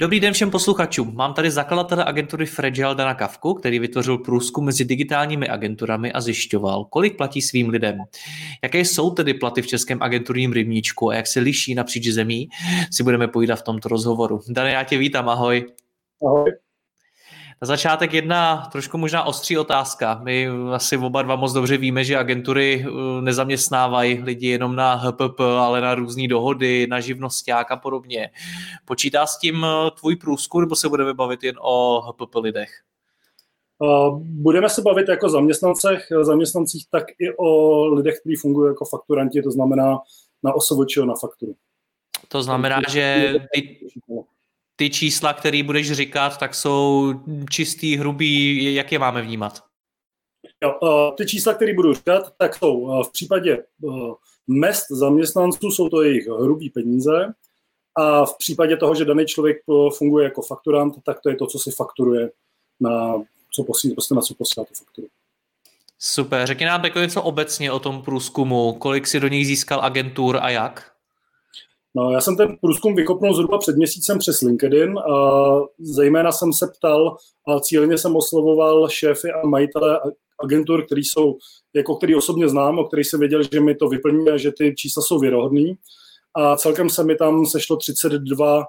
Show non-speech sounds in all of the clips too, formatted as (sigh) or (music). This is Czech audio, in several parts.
Dobrý den všem posluchačům. Mám tady zakladatele agentury Fragile Dana Kavku, který vytvořil průzkum mezi digitálními agenturami a zjišťoval, kolik platí svým lidem. Jaké jsou tedy platy v českém agenturním rybníčku a jak se liší napříč zemí, si budeme povídat v tomto rozhovoru. Dane, já tě vítám, ahoj. Ahoj. Na začátek jedna trošku možná ostří otázka. My asi oba dva moc dobře víme, že agentury uh, nezaměstnávají lidi jenom na HPP, ale na různé dohody, na živnosták a podobně. Počítá s tím uh, tvůj průzkum, nebo se budeme bavit jen o HPP lidech? Uh, budeme se bavit jako zaměstnancech, zaměstnancích, tak i o lidech, kteří fungují jako fakturanti, to znamená na OSVČ na fakturu. To znamená, že ty, ty čísla, které budeš říkat, tak jsou čistý, hrubý, jak je máme vnímat? Jo, ty čísla, které budu říkat, tak jsou v případě mest zaměstnanců, jsou to jejich hrubý peníze a v případě toho, že daný člověk funguje jako fakturant, tak to je to, co si fakturuje na co posílá, prostě na co posílá tu fakturu. Super, řekni nám něco obecně o tom průzkumu, kolik si do nich získal agentur a jak? No, já jsem ten průzkum vykopnul zhruba před měsícem přes LinkedIn. A zejména jsem se ptal a cíleně jsem oslovoval šéfy a majitele agentur, který jsou, jako který osobně znám, o kterých jsem věděl, že mi to vyplní a že ty čísla jsou věrohodný. A celkem se mi tam sešlo 32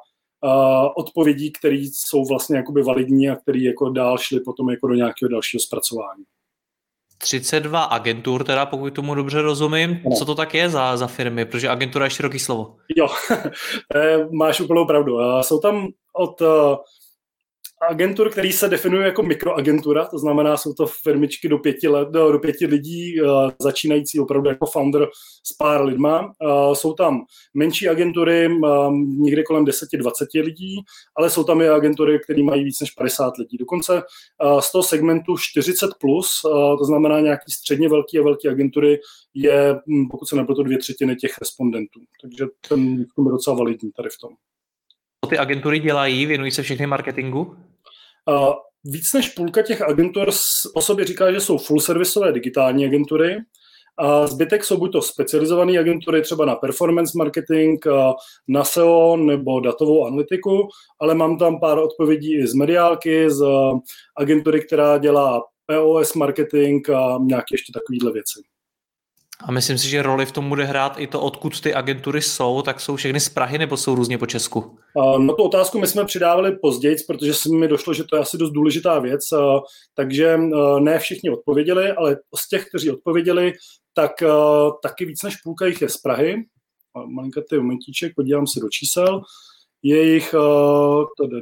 odpovědí, které jsou vlastně jakoby validní a které jako dál šly potom jako do nějakého dalšího zpracování. 32 agentur, teda pokud tomu dobře rozumím. No. Co to tak je za, za firmy? Protože agentura je široký slovo. Jo, (laughs) máš úplnou pravdu. Jsou tam od agentur, který se definují jako mikroagentura, to znamená, jsou to firmičky do pěti, let, do, do pěti lidí, uh, začínající opravdu jako founder s pár lidma. Uh, jsou tam menší agentury, um, někde kolem 10-20 lidí, ale jsou tam i agentury, které mají víc než 50 lidí. Dokonce uh, z toho segmentu 40+, plus, uh, to znamená nějaký středně velký a velký agentury, je, hm, pokud se nepletu, dvě třetiny těch respondentů. Takže ten je docela validní tady v tom. Co ty agentury dělají? Věnují se všechny marketingu? Uh, víc než půlka těch agentur o sobě říká, že jsou full servisové digitální agentury. A zbytek jsou buď to specializované agentury třeba na performance marketing, na SEO nebo datovou analytiku, ale mám tam pár odpovědí i z mediálky, z agentury, která dělá POS marketing a nějaké ještě takovéhle věci. A myslím si, že roli v tom bude hrát i to, odkud ty agentury jsou, tak jsou všechny z Prahy nebo jsou různě po Česku? Na tu otázku my jsme přidávali později, protože se mi došlo, že to je asi dost důležitá věc, takže ne všichni odpověděli, ale z těch, kteří odpověděli, tak taky víc než půlka jich je z Prahy. Malinkatý momentíček, podívám se do čísel.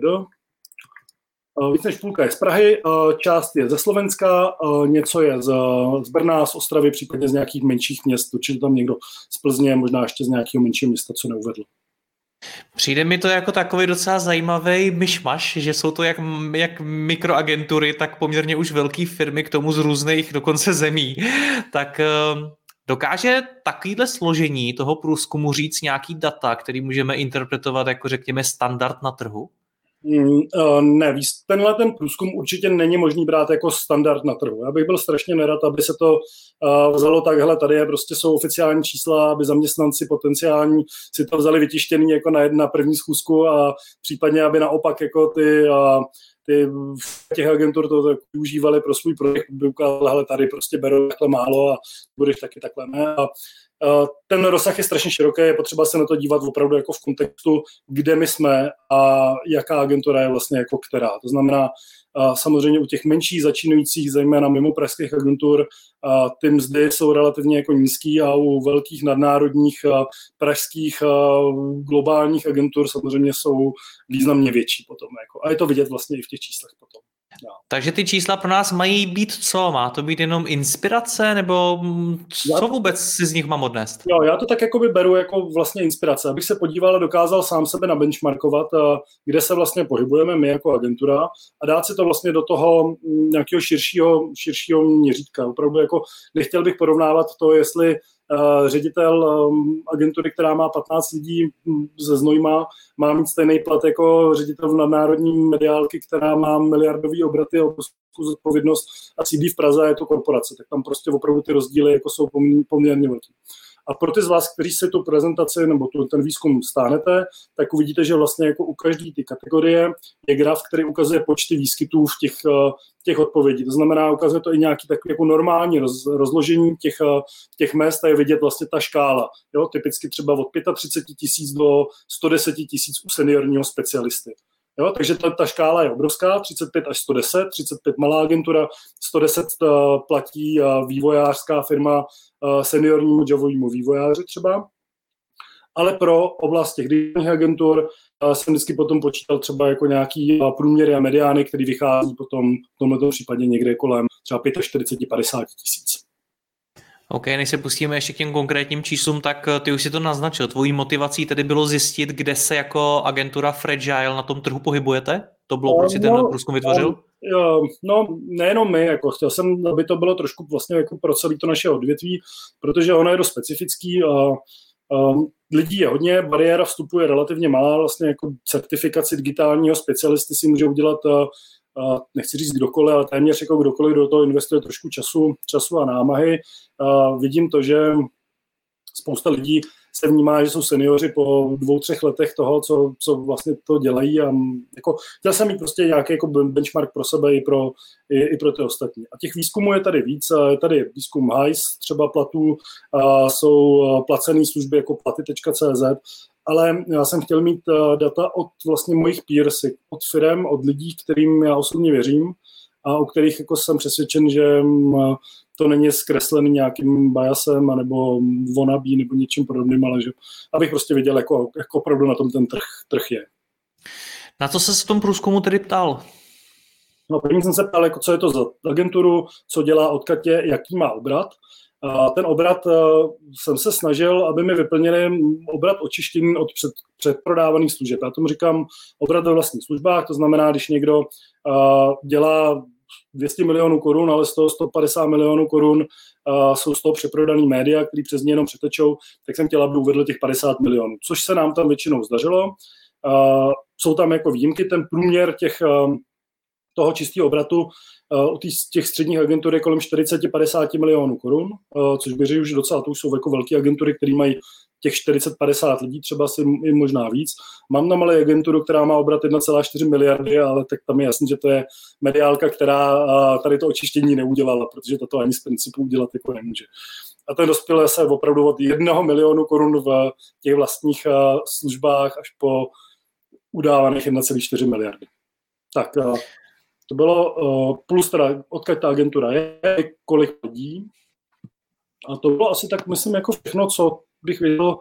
Do, Eh, víc než půlka je z Prahy, eh, část je ze Slovenska, eh, něco je z, z Brna, z Ostravy, případně z nějakých menších měst, určitě tam někdo z Plzně, možná ještě z nějakého menšího města, co neuvedl. Přijde mi to jako takový docela zajímavý myšmaš, že jsou to jak, jak mikroagentury, tak poměrně už velké firmy k tomu z různých dokonce zemí. Tak dokáže takovýhle složení toho průzkumu říct nějaký data, který můžeme interpretovat jako řekněme standard na trhu? Mm, eh, ne, tenhle ten průzkum určitě není možný brát jako standard na trhu. Já bych byl strašně nerad, aby se to uh, vzalo takhle, tady je prostě jsou oficiální čísla, aby zaměstnanci potenciální si to vzali vytištěný jako na jedna první schůzku a případně, aby naopak jako ty uh, ty těch agentur to tak využívali pro svůj projekt, by hele, tady prostě berou takhle málo a budeš taky takhle ne. A ten rozsah je strašně široký, je potřeba se na to dívat opravdu jako v kontextu, kde my jsme a jaká agentura je vlastně jako která. To znamená, samozřejmě u těch menších začínajících, zejména mimo pražských agentur, ty mzdy jsou relativně jako nízký a u velkých nadnárodních pražských globálních agentur samozřejmě jsou významně větší potom. Jako. A je to vidět vlastně i v těch číslech potom. No. Takže ty čísla pro nás mají být co? Má to být jenom inspirace, nebo co to, vůbec si z nich mám odnést? Jo, já to tak jako by beru jako vlastně inspirace, abych se podíval a dokázal sám sebe nabenchmarkovat, kde se vlastně pohybujeme my jako agentura a dát si to vlastně do toho nějakého širšího, širšího měřítka. Opravdu jako nechtěl bych porovnávat to, jestli Eh, ředitel ehm, agentury, která má 15 lidí hm, ze Znojma, má mít stejný plat jako ředitel v nadnárodní mediálky, která má miliardový obraty, obrovskou zodpovědnost a sídlí v Praze a je to korporace. Tak tam prostě opravdu ty rozdíly jako jsou poměrně velké. A pro ty z vás, kteří si tu prezentaci nebo tu, ten výzkum stáhnete, tak uvidíte, že vlastně jako u každé ty kategorie je graf, který ukazuje počty výskytů v těch, eh, těch odpovědí. To znamená, ukazuje to i nějaký takový jako normální roz, rozložení těch, eh, těch mest a je vidět vlastně ta škála. Jo? Typicky třeba od 35 tisíc do 110 tisíc u seniorního specialisty. Jo, takže ta, ta škála je obrovská, 35 až 110, 35 malá agentura, 110 uh, eh, platí uh, vývojářská firma seniornímu javovému vývojáři třeba. Ale pro oblast těch digitálních agentur uh, jsem vždycky potom počítal třeba jako nějaký uh, průměry a mediány, který vychází potom v tomto případě někde kolem třeba 45-50 tisíc. OK, než se pustíme ještě k těm konkrétním číslům, tak eh, ty už si to naznačil. Tvojí motivací tedy bylo zjistit, kde se jako agentura Fragile na tom trhu pohybujete? To bylo, proč si ten no, průzkum vytvořil? No, no, nejenom my, jako chtěl jsem, aby to bylo trošku vlastně jako pro celé to naše odvětví, protože ono je dost specifický a, a lidí je hodně, bariéra vstupu je relativně malá, vlastně jako certifikaci digitálního specialisty si může udělat nechci říct kdokoliv, ale téměř jako kdokoliv do toho investuje trošku času, času a námahy. Vidím to, že spousta lidí se vnímá, že jsou seniori po dvou, třech letech toho, co, co vlastně to dělají a jako, chtěl jsem mít prostě nějaký jako benchmark pro sebe i pro, i, i pro ty ostatní. A těch výzkumů je tady víc, je tady výzkum HICE, třeba platů, a jsou placené služby jako platy.cz ale já jsem chtěl mít data od vlastně mojich peers, od firm, od lidí, kterým já osobně věřím a o kterých jako jsem přesvědčen, že mm, to není zkreslený nějakým biasem nebo wannabe nebo něčím podobným, ale že abych prostě viděl, jako, jako opravdu na tom ten trh, trh je. Na co se v tom průzkumu tedy ptal? No, první jsem se ptal, jako, co je to za agenturu, co dělá odkatě, jaký má obrat. A ten obrat eh, jsem se snažil, aby mi vyplnili obrat očištění od před, předprodávaných služeb. Já tomu říkám obrat ve vlastních službách, to znamená, když někdo eh, dělá 200 milionů korun, ale z toho 150 milionů korun uh, jsou z toho přeprodaný média, který přes ně jenom přetečou, tak jsem chtěl, aby uvedl těch 50 milionů, což se nám tam většinou zdařilo. Uh, jsou tam jako výjimky, ten průměr těch, uh, toho čistého obratu Eh, u těch středních agentur je kolem 40-50 milionů korun, eh, což řekl už docela, to už jsou jako velké agentury, které mají těch 40-50 lidí, třeba si i možná víc. Mám tam ale agenturu, která má obrat 1,4 miliardy, ale tak tam je jasný, že to je mediálka, která eh, tady to očištění neudělala, protože to ani z principu udělat jako nemůže. A ten dospěl se opravdu od jednoho milionu korun v těch vlastních službách až po udávaných 1,4 miliardy. Tak to bylo uh, plus teda, odkud ta agentura je, kolik lidí. A to bylo asi tak, myslím, jako všechno, co bych věděl,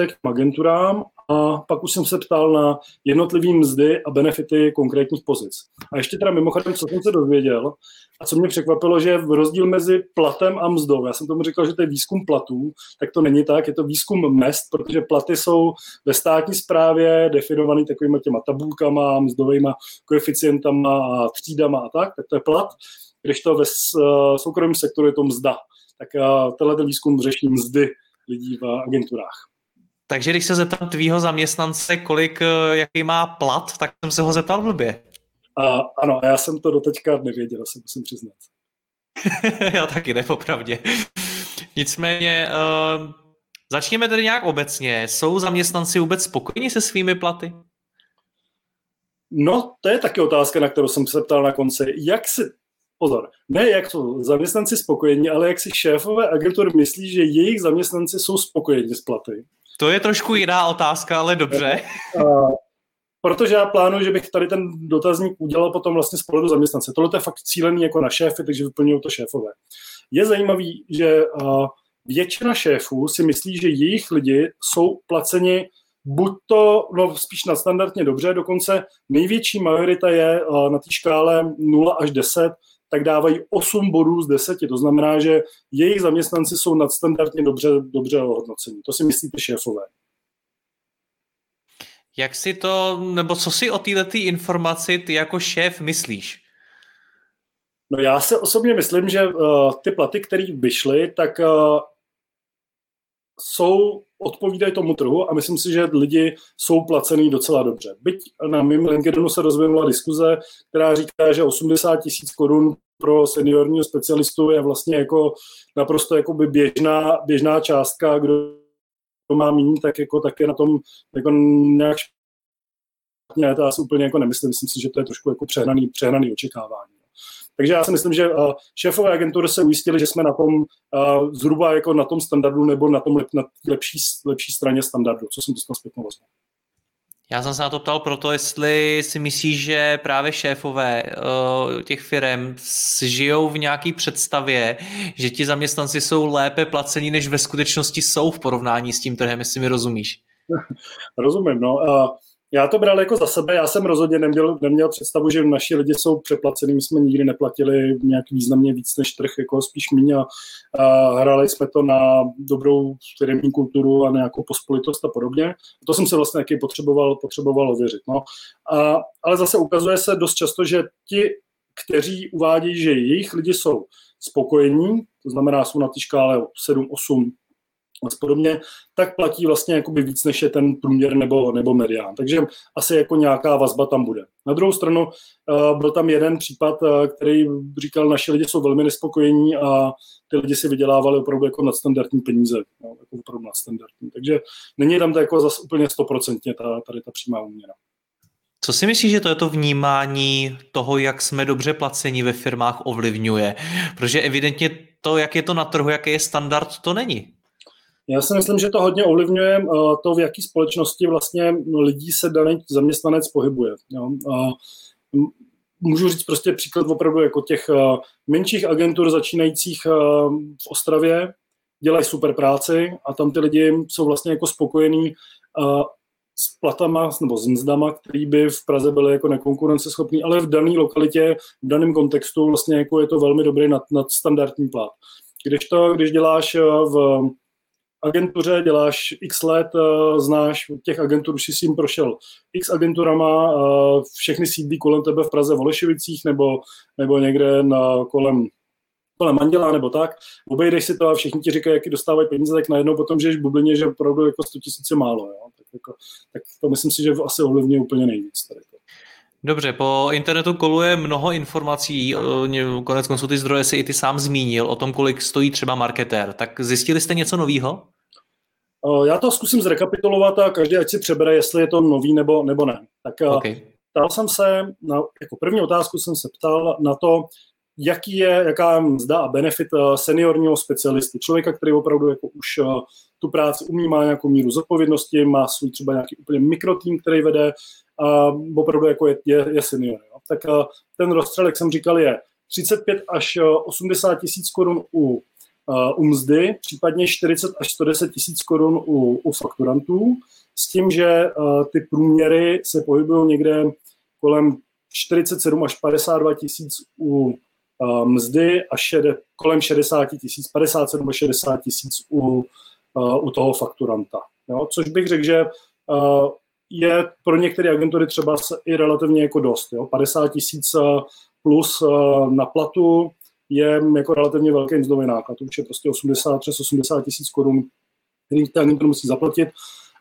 je k agenturám a pak už jsem se ptal na jednotlivý mzdy a benefity konkrétních pozic. A ještě teda mimochodem, co jsem se dozvěděl a co mě překvapilo, že v rozdíl mezi platem a mzdou, já jsem tomu říkal, že to je výzkum platů, tak to není tak, je to výzkum mest, protože platy jsou ve státní správě definovaný takovýma těma tabulkama, mzdovými koeficientama a třídama a tak, tak to je plat, když to ve soukromém sektoru je to mzda. Tak tenhle výzkum řeší mzdy lidí v agenturách. Takže když se zeptám tvýho zaměstnance, kolik, eh, jaký má plat, tak jsem se ho zeptal blbě. A, ano, já jsem to doteďka nevěděl, se musím přiznat. (laughs) já taky ne, popravdě. Nicméně, uh, začněme tedy nějak obecně. Jsou zaměstnanci vůbec spokojeni se svými platy? No, to je taky otázka, na kterou jsem se ptal na konci. Jak si pozor, ne jak to zaměstnanci spokojení, ale jak si šéfové agentur myslí, že jejich zaměstnanci jsou spokojeni s platy. To je trošku jiná otázka, ale dobře. A, protože já plánuji, že bych tady ten dotazník udělal potom vlastně z pohledu zaměstnance. Tohle je fakt cílený jako na šéfy, takže vyplňují to šéfové. Je zajímavý, že většina šéfů si myslí, že jejich lidi jsou placeni buď to, no spíš nadstandardně dobře, dokonce největší majorita je na té škále 0 až 10, tak dávají 8 bodů z 10. To znamená, že jejich zaměstnanci jsou nadstandardně dobře, dobře ohodnoceni. To si myslíte šéfové. Jak si to, nebo co si o této informaci ty jako šéf myslíš? No já se osobně myslím, že uh, ty platy, které vyšly, tak uh, jsou, odpovídají tomu trhu a myslím si, že lidi jsou placený docela dobře. Byť na mém LinkedInu se rozvinula diskuze, která říká, že 80 tisíc korun pro seniorního specialistu je vlastně jako naprosto jakoby běžná, běžná částka, kdo to má méně, tak jako také na tom jako nějak špatně, to já si úplně jako nemyslím, myslím si, že to je trošku jako přehnaný, přehnaný očekávání. Takže já si myslím, že šéfové agentury se ujistili, že jsme na tom zhruba jako na tom standardu nebo na tom na lepší, lepší straně standardu, co jsem dostal zpětnou vazbu. Já jsem se na to ptal proto, jestli si myslíš, že právě šéfové uh, těch firm žijou v nějaké představě, že ti zaměstnanci jsou lépe placení, než ve skutečnosti jsou v porovnání s tím trhem, jestli mi rozumíš. (laughs) Rozumím, no. Uh, já to bral jako za sebe, já jsem rozhodně neměl, neměl představu, že naši lidi jsou přeplacení, my jsme nikdy neplatili nějak významně víc než trh, jako spíš míň a, a hrali jsme to na dobrou firmní kulturu a nějakou pospolitost a podobně. To jsem se vlastně taky potřeboval, potřeboval ověřit. No. A, ale zase ukazuje se dost často, že ti, kteří uvádějí, že jejich lidi jsou spokojení, to znamená, jsou na té škále 7, 8, a podobně, tak platí vlastně jakoby víc, než je ten průměr nebo, nebo medián. Takže asi jako nějaká vazba tam bude. Na druhou stranu uh, byl tam jeden případ, uh, který říkal, naši lidi jsou velmi nespokojení a ty lidi si vydělávali opravdu jako nadstandardní peníze. No, jako opravdu nadstandardní. Takže není tam to jako zase úplně stoprocentně ta, tady ta přímá úměra. Co si myslíš, že to je to vnímání toho, jak jsme dobře placeni ve firmách ovlivňuje? Protože evidentně to, jak je to na trhu, jaký je standard, to není. Já si myslím, že to hodně ovlivňuje eh, to, v jaké společnosti vlastně lidí se daný zaměstnanec pohybuje. Můžu říct prostě příklad opravdu jako těch eh, menších agentur začínajících eh, v Ostravě, dělají super práci a tam ty lidi jsou vlastně jako spokojení s platama nebo s mzdama, který by v Praze byly jako nekonkurenceschopný, ale v dané lokalitě, v daném kontextu vlastně jako je to velmi dobrý nad, nadstandardní plat. Když to, když děláš v agentuře, děláš x let, uh, znáš těch agentur, už jsi tím prošel x agenturama, uh, všechny sídlí kolem tebe v Praze v Olešovicích nebo, nebo někde na, kolem kolem manděla nebo tak, obejdeš si to a všichni ti říkají, jaký dostávají peníze, tak najednou potom, jsi v bublině, že opravdu jako 100 tisíc je málo. Jo? Tak, jako, tak to myslím si, že asi ovlivňuje úplně nejvíc. Tady. Dobře, po internetu koluje mnoho informací, konec konců ty zdroje si i ty sám zmínil o tom, kolik stojí třeba marketér. Tak zjistili jste něco nového? Já to zkusím zrekapitulovat a každý ať si přebere, jestli je to nový nebo, nebo ne. Tak okay. ptal jsem se, na, jako první otázku jsem se ptal na to, jaký je, jaká mzda a benefit seniorního specialisty, člověka, který opravdu jako už tu práci umí, má nějakou míru zodpovědnosti, má svůj třeba nějaký úplně mikrotým, který vede, a opravdu jako je, je, je senior. Jo. Tak ten rozstřel, jak jsem říkal, je 35 až 80 tisíc korun u u mzdy, případně 40 až 110 tisíc korun u, u fakturantů, s tím, že ty průměry se pohybují někde kolem 47 až 52 tisíc u mzdy a šede, kolem 60 tisíc, 57 až 60 tisíc u, u toho fakturanta. Jo? Což bych řekl, že je pro některé agentury třeba i relativně jako dost. Jo? 50 tisíc plus na platu, je jako relativně velký mzdový náklad. Už je prostě 80 přes 80 tisíc korun, který ta agentura musí zaplatit.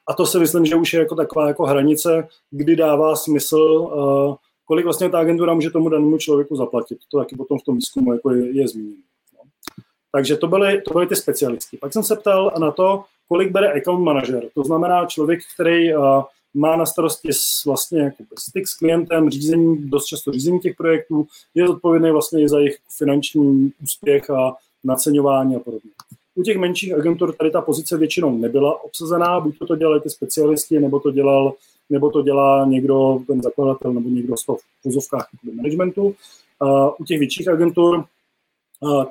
A to si myslím, že už je jako taková jako hranice, kdy dává smysl, uh, kolik vlastně ta agentura může tomu danému člověku zaplatit. To taky potom v tom výzkumu jako je, je zmíněno. No. Takže to byly, to byly ty specialisti. Pak jsem se ptal na to, kolik bere account manager. To znamená člověk, který má na starosti vlastně jako styk s klientem, řízení, dost často řízení těch projektů, je zodpovědný vlastně za jejich finanční úspěch a naceňování a podobně. U těch menších agentur tady ta pozice většinou nebyla obsazená, buď to, to dělali ty specialisti, nebo to dělal nebo to dělá někdo, ten zakladatel, nebo někdo z toho v pozovkách managementu. Uh, u těch větších agentur uh,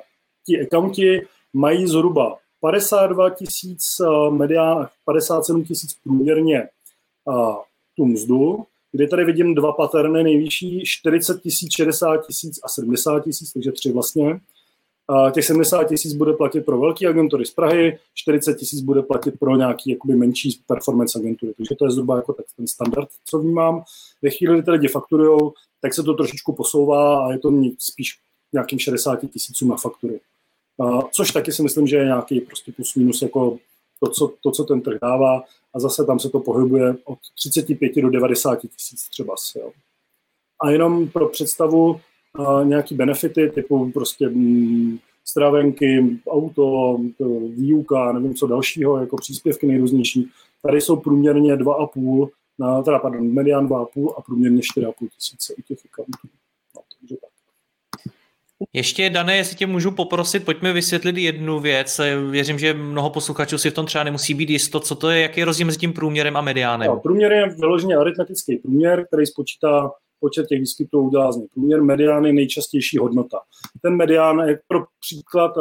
ti accounti mají zhruba 52 tisíc medián, 57 tisíc průměrně tu mzdu, kdy tady vidím dva paterny nejvyšší, 40 tisíc, 60 tisíc a 70 tisíc, takže tři vlastně. A těch 70 tisíc bude platit pro velké agentury z Prahy, 40 tisíc bude platit pro nějaký jakoby menší performance agentury. Takže to je zhruba jako tak ten standard, co vnímám. Ve chvíli, kdy lidi fakturujou, tak se to trošičku posouvá a je to spíš nějakým 60 tisícům na faktury. A, což taky si myslím, že je nějaký prostě plus minus jako to, co, to, co ten trh dává a zase tam se to pohybuje od 35 do 90 tisíc třeba. Jo. A jenom pro představu, a nějaký benefity typu prostě mm, stravenky, auto, výuka, nevím co dalšího, jako příspěvky nejrůznější. Tady jsou průměrně 2,5, na, teda pardon, medián 2,5 a průměrně 4,5 tisíce u těch accountů. Ještě, Dané, jestli tě můžu poprosit, pojďme vysvětlit jednu věc. Věřím, že mnoho posluchačů si v tom třeba nemusí být jisto. Co to je, jaký je rozdíl mezi tím průměrem a mediánem? No, průměr je vyloženě aritmetický průměr, který spočítá počet těch výskytů udělá z průměr. Medián je nejčastější hodnota. Ten medián je pro příklad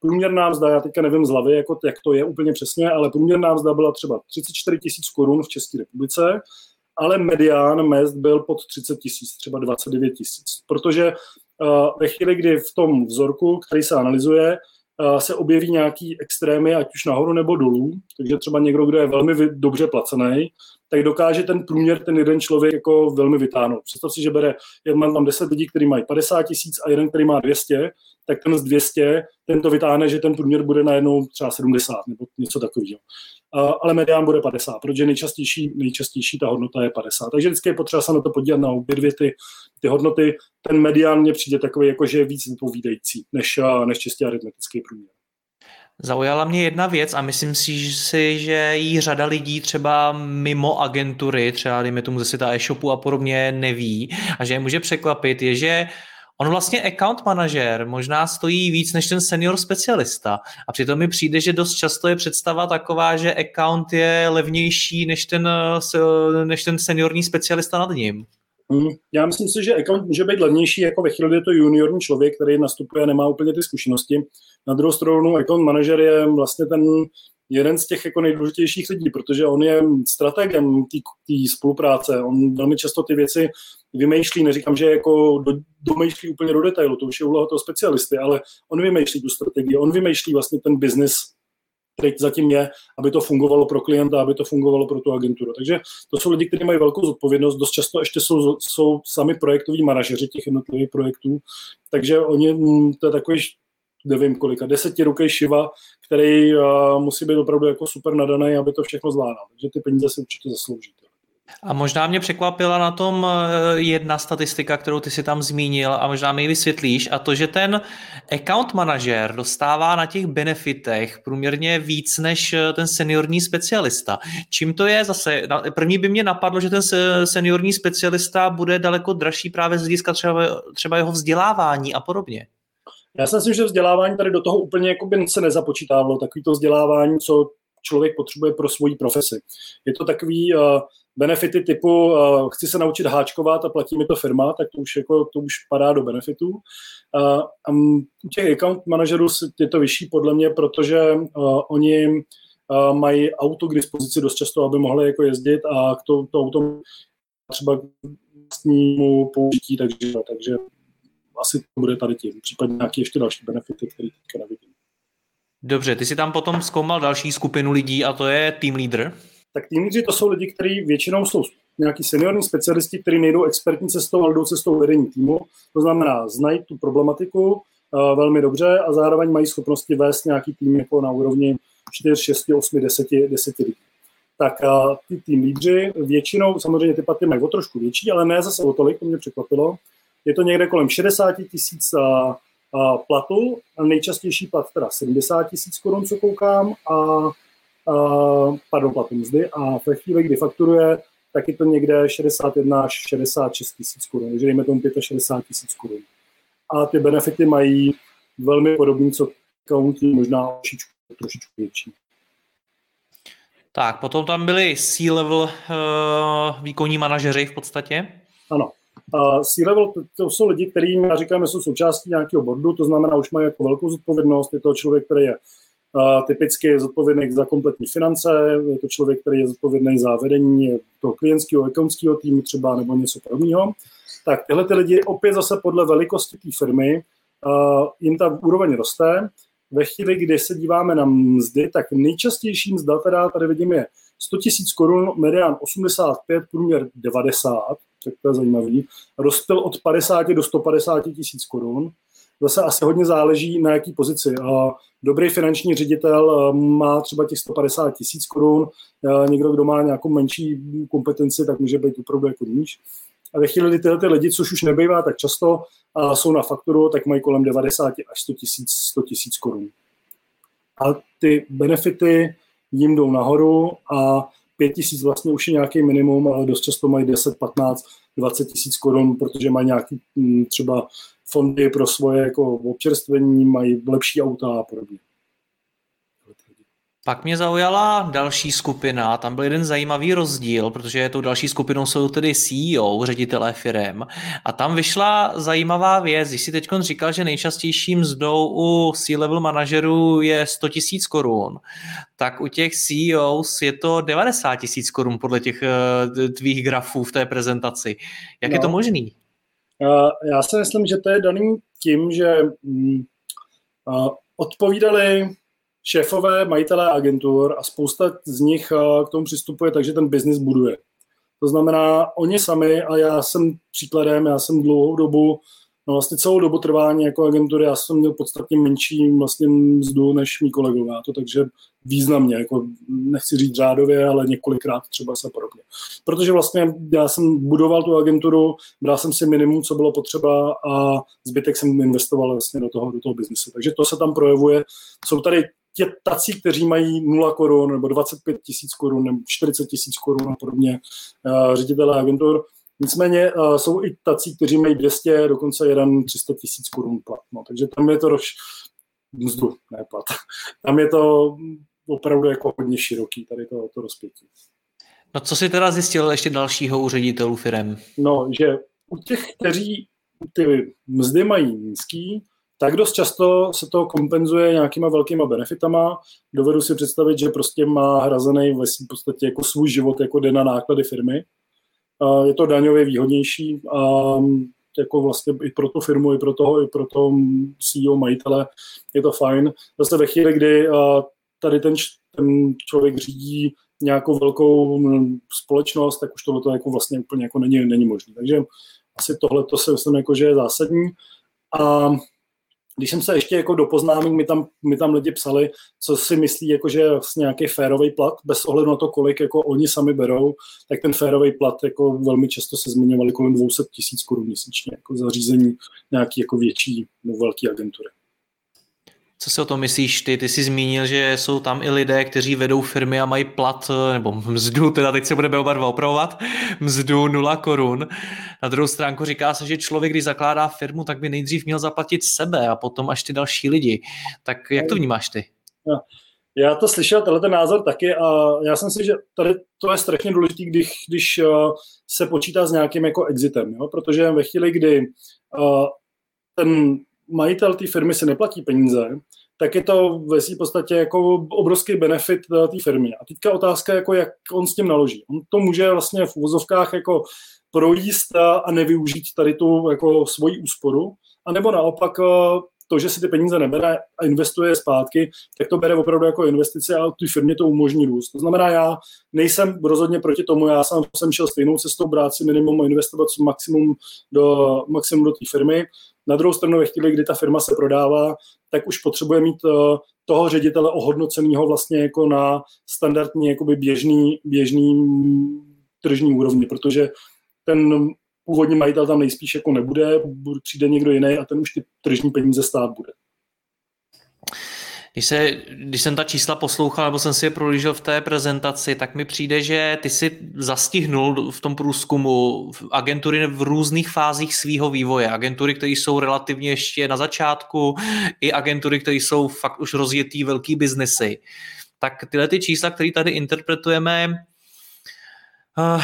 průměrná mzda, já teďka nevím z hlavy, jako, jak to je úplně přesně, ale průměrná mzda byla třeba 34 tisíc korun v České republice, ale medián mest byl pod 30 tisíc, třeba 29 tisíc. Protože ve chvíli, kdy v tom vzorku, který se analyzuje, se objeví nějaký extrémy, ať už nahoru nebo dolů, takže třeba někdo, kdo je velmi dobře placený, tak dokáže ten průměr, ten jeden člověk jako velmi vytáhnout. Představ si, že bere, já mám tam 10 lidí, kteří mají 50 tisíc a jeden, který má 200, tak ten z 200, ten to vytáhne, že ten průměr bude najednou třeba 70 nebo něco takového. Ale medián bude 50, protože nejčastější, nejčastější ta hodnota je 50. Takže vždycky je potřeba se na to podívat na obě dvě ty, ty hodnoty. Ten medián mně přijde takový, jako že je víc vypovídající než, než čistě aritmetický průměr. Zaujala mě jedna věc a myslím si, že jí řada lidí třeba mimo agentury, třeba dejme tomu ze světa e-shopu a podobně neví a že je může překvapit, je, že On vlastně account manažer možná stojí víc než ten senior specialista a přitom mi přijde, že dost často je představa taková, že account je levnější než ten, než ten seniorní specialista nad ním. Hmm. Já myslím si, že account může být levnější jako ve chvíli, kdy je to juniorní člověk, který nastupuje a nemá úplně ty zkušenosti. Na druhou stranu account manažer je vlastně ten jeden z těch jako nejdůležitějších lidí, protože on je strategem té spolupráce. On velmi často ty věci vymýšlí, neříkám, že jako do, domýšlí úplně do detailu, to už je úloha toho specialisty, ale on vymýšlí tu strategii, on vymýšlí vlastně ten biznis který zatím je, aby to fungovalo pro klienta, aby to fungovalo pro tu agenturu. Takže to jsou lidi, kteří mají velkou zodpovědnost, dost často ještě jsou, jsou sami projektoví manažeři těch jednotlivých projektů, takže oni, mm, to je takový nevím kolika, desetirukej šiva, který uh, musí být opravdu jako super nadaný, aby to všechno zvládal. Takže ty peníze si určitě zaslouží. A možná mě překvapila na tom eh, jedna statistika, kterou ty si tam zmínil a možná mi ji vysvětlíš, a to, že ten account manažer dostává na těch benefitech průměrně víc než eh, ten seniorní specialista. Čím to je zase? První by mě napadlo, že ten seniorní specialista bude daleko dražší právě z hlediska třeba, třeba jeho vzdělávání a podobně. Já si myslím, že vzdělávání tady do toho úplně jako by se nezapočítávalo. Takový to vzdělávání, co člověk potřebuje pro svoji profesi. Je to takový uh, benefity typu uh, chci se naučit háčkovat a platí mi to firma, tak to už, jako, to už padá do benefitů. Uh, a u těch account manažerů je to vyšší podle mě, protože uh, oni uh, mají auto k dispozici dost často, aby mohli jako jezdit a to, to auto třeba vlastnímu použití, takže, takže asi to bude tady tím, případně nějaké ještě další benefity, které teďka nevidím. Dobře, ty si tam potom zkoumal další skupinu lidí a to je team leader? Tak team leader to jsou lidi, kteří většinou jsou nějaký seniorní specialisti, kteří nejdou expertní cestou, ale jdou cestou vedení týmu. To znamená, znají tu problematiku uh, velmi dobře a zároveň mají schopnosti vést nějaký tým jako na úrovni 4, 6, 8, 10, 10 lidí. Tak uh, ty tým lídři většinou, samozřejmě ty paty mají o trošku větší, ale ne zase o tolik, to mě překvapilo. Je to někde kolem 60 tisíc platu, a nejčastější plat teda 70 tisíc korun, co koukám, a, a pardon, platu mzdy a ve chvíli, kdy fakturuje, tak je to někde 61 až 66 tisíc korun, takže dejme tomu 65 tisíc korun. A ty benefity mají velmi podobný, co county, možná trošičku, trošičku větší. Tak, potom tam byli C-level uh, výkonní manažeři v podstatě. Ano. Uh, C-level to, to jsou lidi, kterým já říkám, jsou součástí nějakého boardu, to znamená, už mají jako velkou zodpovědnost. Je to člověk, který je uh, typicky zodpovědný za kompletní finance, je to člověk, který je zodpovědný za vedení toho klientského, ekonomického týmu třeba nebo něco podobného. Tak tyhle ty lidi opět zase podle velikosti té firmy uh, jim ta úroveň roste ve chvíli, kdy se díváme na mzdy, tak nejčastější mzda teda tady vidím je 100 000 korun, medián 85, průměr 90, tak to je zajímavý. Rozpil od 50 do 150 tisíc korun. Zase asi hodně záleží na jaký pozici. Dobrý finanční ředitel má třeba těch 150 tisíc korun, někdo, kdo má nějakou menší kompetenci, tak může být opravdu jako níž. A ve chvíli, kdy tyhle ty lidi, což už nebývá tak často, a jsou na fakturu, tak mají kolem 90 až 100 tisíc 100 tisíc korun. A ty benefity jim jdou nahoru a 5 tisíc vlastně už je nějaký minimum, ale dost často mají 10, 15, 20 tisíc korun, protože mají nějaký mm, třeba fondy pro svoje jako občerstvení, mají lepší auta a podobně. Pak mě zaujala další skupina, tam byl jeden zajímavý rozdíl, protože tou další skupinou jsou tedy CEO, ředitelé firm. A tam vyšla zajímavá věc, když si teď říkal, že nejčastějším mzdou u C-level manažerů je 100 tisíc korun, tak u těch CEOs je to 90 tisíc korun podle těch uh, tvých grafů v té prezentaci. Jak no. je to no. možný? Uh, já si myslím, že to je daný tím, že uh, odpovídali šéfové, majitelé agentur a spousta z nich eh, k tomu přistupuje tak, že ten biznis buduje. To znamená, oni sami, a já jsem příkladem, já jsem dlouhou dobu, no vlastně celou dobu trvání jako agentury, já jsem měl podstatně menší vlastně mzdu než mý kolegové, to takže významně, jako nechci říct řádově, ale několikrát třeba se podobně. Protože vlastně já jsem budoval tu agenturu, bral jsem si minimum, co bylo potřeba a zbytek jsem investoval vlastně do toho, do toho biznesu. Takže to se tam projevuje. Jsou tady tě tací, kteří mají 0 korun nebo 25 tisíc korun nebo 40 tisíc korun a podobně, uh, ředitelé agentur. Nicméně uh, jsou i tací, kteří mají 200, dokonce jeden 300 tisíc korun plat. No, takže tam je to rož mzdu, ne plat. Tam je to opravdu jako hodně široký, tady to, to rozpětí. No co si teda zjistil ještě dalšího u ředitelů firm? No, že u těch, kteří ty mzdy mají nízký, tak dost často se to kompenzuje nějakýma velkýma benefitama. Dovedu si představit, že prostě má hrazený v podstatě jako svůj život, jako jde na náklady firmy. Je to daňově výhodnější a jako vlastně i pro tu firmu, i pro toho, i pro toho CEO majitele je to fajn. Zase ve chvíli, kdy tady ten, ten člověk řídí nějakou velkou společnost, tak už tohle jako vlastně úplně jako není, není možné. Takže asi tohle to si myslím, jako, že je zásadní. A když jsem se ještě jako do poznámek, mi tam, mi tam lidi psali, co si myslí, jako, že je vlastně nějaký férový plat, bez ohledu na to, kolik jako oni sami berou, tak ten férový plat jako velmi často se zmiňovali kolem 200 tisíc korun měsíčně, jako zařízení nějaký jako větší nebo velký agentury. Co si o tom myslíš ty? Ty jsi zmínil, že jsou tam i lidé, kteří vedou firmy a mají plat, nebo mzdu, teda teď se budeme oba dva opravovat, mzdu 0 korun. Na druhou stránku říká se, že člověk, když zakládá firmu, tak by nejdřív měl zaplatit sebe a potom až ty další lidi. Tak jak to vnímáš ty? Já to slyšel, tenhle ten názor taky a já jsem si, že tady to je strašně důležité, když, když uh, se počítá s nějakým jako exitem, jo? protože ve chvíli, kdy uh, ten majitel té firmy si neplatí peníze, tak je to ve v podstatě jako obrovský benefit té firmy. A teďka otázka, jako jak on s tím naloží. On to může vlastně v uvozovkách jako projíst a nevyužít tady tu jako svoji úsporu, a nebo naopak eh, to, že si ty peníze nebere a investuje zpátky, tak to bere opravdu jako investice a tu firmě to umožní růst. To znamená, já nejsem rozhodně proti tomu, já sám jsem šel stejnou cestou, brát si minimum a investovat maximum do, maximum do té firmy. Na druhou stranu, ve chvíli, kdy ta firma se prodává, tak už potřebuje mít uh, toho ředitele ohodnoceného vlastně jako na standardní jakoby běžný, běžný tržní úrovni, protože ten původní majitel tam nejspíš jako nebude, přijde někdo jiný a ten už ty tržní peníze stát bude. Když, se, když jsem ta čísla poslouchal, nebo jsem si je prolížel v té prezentaci, tak mi přijde, že ty si zastihnul v tom průzkumu agentury v různých fázích svého vývoje. Agentury, které jsou relativně ještě na začátku, i agentury, které jsou fakt už rozjetý velký biznesy. Tak tyhle ty čísla, které tady interpretujeme, eh,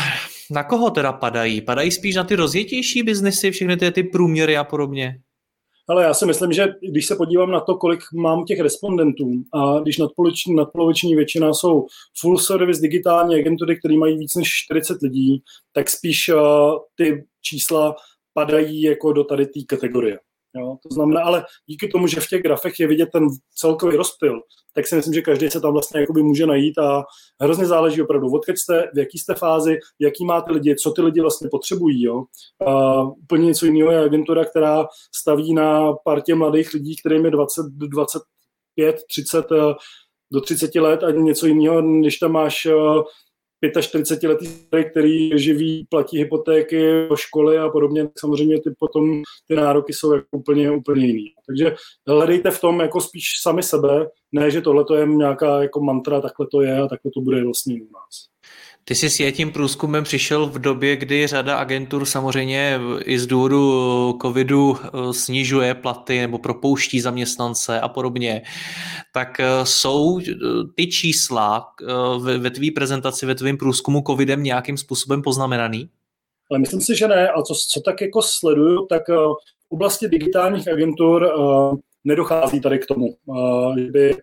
na koho teda padají? Padají spíš na ty rozjetější biznesy, všechny ty, ty průměry a podobně? Ale já si myslím, že když se podívám na to, kolik mám těch respondentů, a když nadpoloviční, nadpoloviční většina jsou full service digitální agentury, které mají víc než 40 lidí, tak spíš uh, ty čísla padají jako do tady té kategorie. Jo? To znamená, ale díky tomu, že v těch grafech je vidět ten celkový rozpil, tak si myslím, že každý se tam vlastně jakoby může najít a hrozně záleží opravdu, odkud jste, v jaký jste fázi, jaký máte lidi, co ty lidi vlastně potřebují. Jo? A úplně něco jiného je agentura, která staví na partě mladých lidí, kterým je 20, 25, 30 do 30 let a něco jiného, než tam máš 45 letý který živí, platí hypotéky, školy a podobně, samozřejmě ty potom ty nároky jsou jako úplně, úplně jiný. Takže hledejte v tom jako spíš sami sebe, ne, že tohle je nějaká jako mantra, takhle to je a takhle to bude vlastně u nás. Ty jsi s tím průzkumem přišel v době, kdy řada agentur samozřejmě i z důvodu covidu eh, snižuje platy nebo propouští zaměstnance a podobně. Tak eh, jsou eh, ty čísla ve tvý prezentaci, ve tvém průzkumu covidem nějakým způsobem poznamenaný? Ale myslím si, že ne. A co, co tak jako sleduju, tak v oblasti digitálních agentur nedochází tady k tomu, že by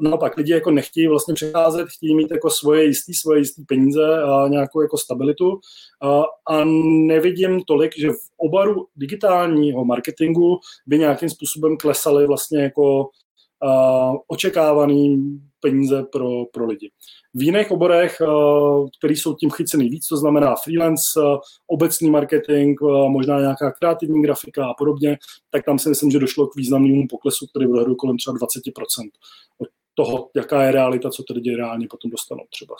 naopak lidi jako nechtějí vlastně přecházet, chtějí mít jako svoje jistý, svoje jistý peníze a nějakou jako stabilitu. A, a nevidím tolik, že v obaru digitálního marketingu by nějakým způsobem klesaly vlastně jako uh, očekávaný peníze pro, pro lidi. V jiných oborech, které jsou tím chycený víc, to znamená freelance, obecný marketing, možná nějaká kreativní grafika a podobně, tak tam si myslím, že došlo k významnému poklesu, který odhaduje kolem třeba 20% od toho, jaká je realita, co lidi reálně potom dostanou třeba.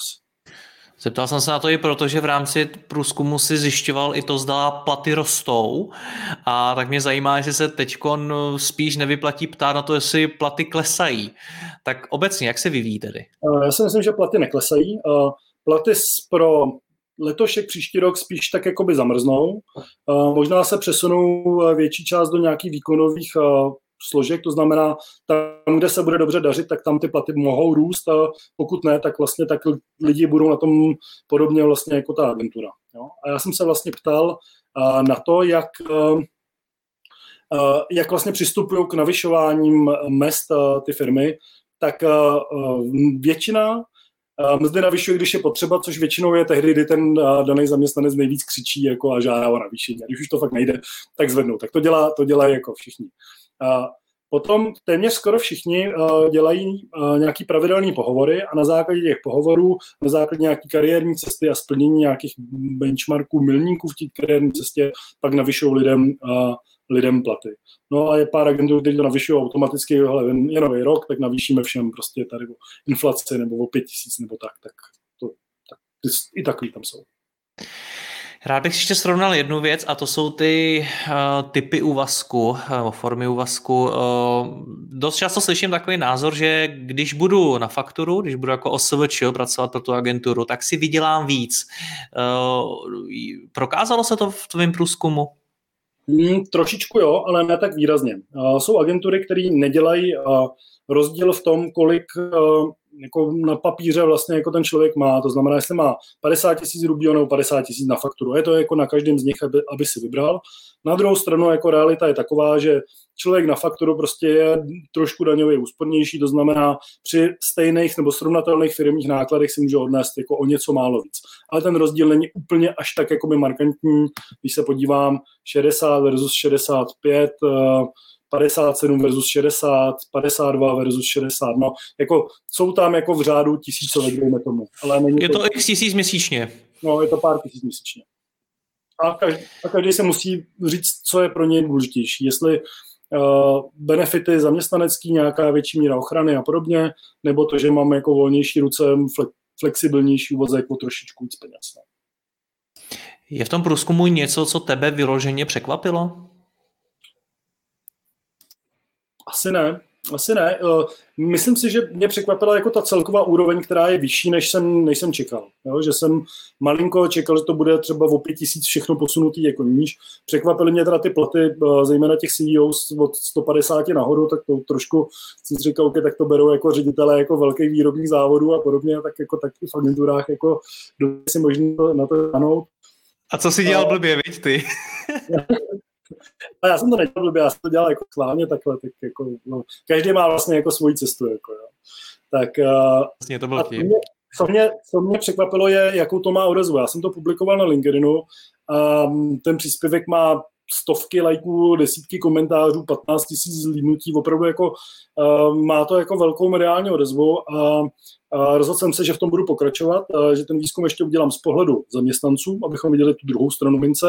Zeptal jsem se na to i proto, že v rámci průzkumu si zjišťoval i to, zda platy rostou a tak mě zajímá, jestli se teď spíš nevyplatí ptát na to, jestli platy klesají. Tak obecně, jak se vyvíjí tedy? Eh, já si myslím, že platy neklesají. Eh, platy pro letošek, příští rok spíš tak jakoby zamrznou. Eh, možná se přesunou větší část do nějakých výkonových složek, to znamená, tam, kde se bude dobře dařit, tak tam ty platy mohou růst a pokud ne, tak vlastně tak lidi budou na tom podobně vlastně jako ta agentura. Jo? A já jsem se vlastně ptal uh, na to, jak, uh, jak vlastně přistupují k navyšováním mest ty firmy, tak většina mzdy navyšuje, když je potřeba, což většinou je tehdy, kdy ten daný zaměstnanec nejvíc křičí jako a žádá o navýšení. A když už to fakt nejde, tak zvednou. Tak to dělá, to dělají jako všichni. Potom téměř skoro všichni uh, dělají uh, nějaký pravidelný pohovory a na základě těch pohovorů, na základě nějaké kariérní cesty a splnění nějakých benchmarků, milníků v té kariérní cestě, pak navyšují lidem, uh, lidem platy. No a je pár agentů, kteří to navyšují automaticky, hele, je nový rok, tak navýšíme všem prostě tady o inflaci nebo o pět tisíc nebo tak, tak to, tak, i takový tam jsou. Rád bych ještě srovnal jednu věc a to jsou ty uh, typy úvazku, uh, formy úvazku. Uh, dost často slyším takový názor, že když budu na fakturu, když budu jako OSVČ pracovat pro tu agenturu, tak si vydělám víc. Uh, prokázalo se to v tvém průzkumu? Hmm, trošičku jo, ale ne tak výrazně. Uh, jsou agentury, které nedělají uh, rozdíl v tom, kolik uh, jako na papíře vlastně jako ten člověk má. To znamená, jestli má 50 tisíc nebo 50 tisíc na fakturu. Je to jako na každém z nich, aby, aby si vybral. Na druhou stranu jako realita je taková, že člověk na fakturu prostě je trošku daňově úspornější, to znamená při stejných nebo srovnatelných firmních nákladech si může odnést jako o něco málo víc. Ale ten rozdíl není úplně až tak jako markantní, když se podívám 60 versus 65, 57 versus 60, 52 versus 60, no, jako jsou tam jako v řádu tisícovek, dejme tomu. Ale není je to, to x tisíc měsíčně. No, je to pár tisíc měsíčně. A každý, a každý se musí říct, co je pro něj důležitější. Jestli uh, benefity zaměstnanecký, nějaká větší míra ochrany a podobně, nebo to, že máme jako volnější ruce, flexibilnější uvozek o trošičku víc peněz. No. Je v tom průzkumu něco, co tebe vyloženě překvapilo? Asi ne. Asi ne. Eh, myslím si, že mě překvapila jako ta celková úroveň, která je vyšší, než jsem, než jsem čekal. Jo? Že jsem malinko čekal, že to bude třeba o pět tisíc všechno posunutý jako níž. Překvapily mě teda ty platy, eh, zejména těch CEOs od 150 nahoru, tak to trošku jsem si říkal, okay, tak to berou jako ředitele jako velkých výrobních závodů a podobně, tak jako tak v agenturách jako si možný na to ano. A co si dělal blbě, víš ty? (laughs) A já jsem to nedělal blbě, já jsem to dělal jako schválně takhle, tak jako, no, každý má vlastně jako svoji cestu, jako, jo. Tak, uh, vlastně to bylo mě, co, mě, co mě překvapilo je, jakou to má odezvu. Já jsem to publikoval na LinkedInu a ten příspěvek má stovky lajků, desítky komentářů, 15 tisíc zlídnutí, opravdu jako uh, má to jako velkou mediální odezvu a uh, rozhodl jsem se, že v tom budu pokračovat, uh, že ten výzkum ještě udělám z pohledu zaměstnanců, abychom viděli tu druhou stranu mince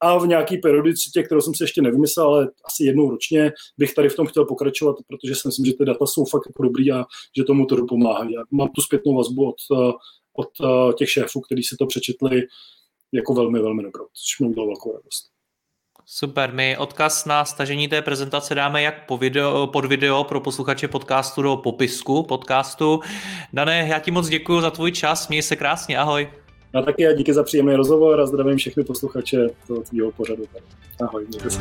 a v nějaký periodicitě, kterou jsem si ještě nevymyslel, ale asi jednou ročně bych tady v tom chtěl pokračovat, protože si myslím, že ty data jsou fakt jako dobrý a že tomu to pomáhají. Já mám tu zpětnou vazbu od, eh, od eh, těch šéfů, kteří si to přečetli jako velmi, velmi dobrou, což mi udělalo velkou radost. Super, my odkaz na stažení té prezentace dáme jak po video, pod video pro posluchače podcastu do popisku podcastu. Dané, já ti moc děkuji za tvůj čas, měj se krásně, ahoj. A taky a díky za příjemný rozhovor a zdravím všechny posluchače toho tvýho pořadu. Ahoj, mějte se.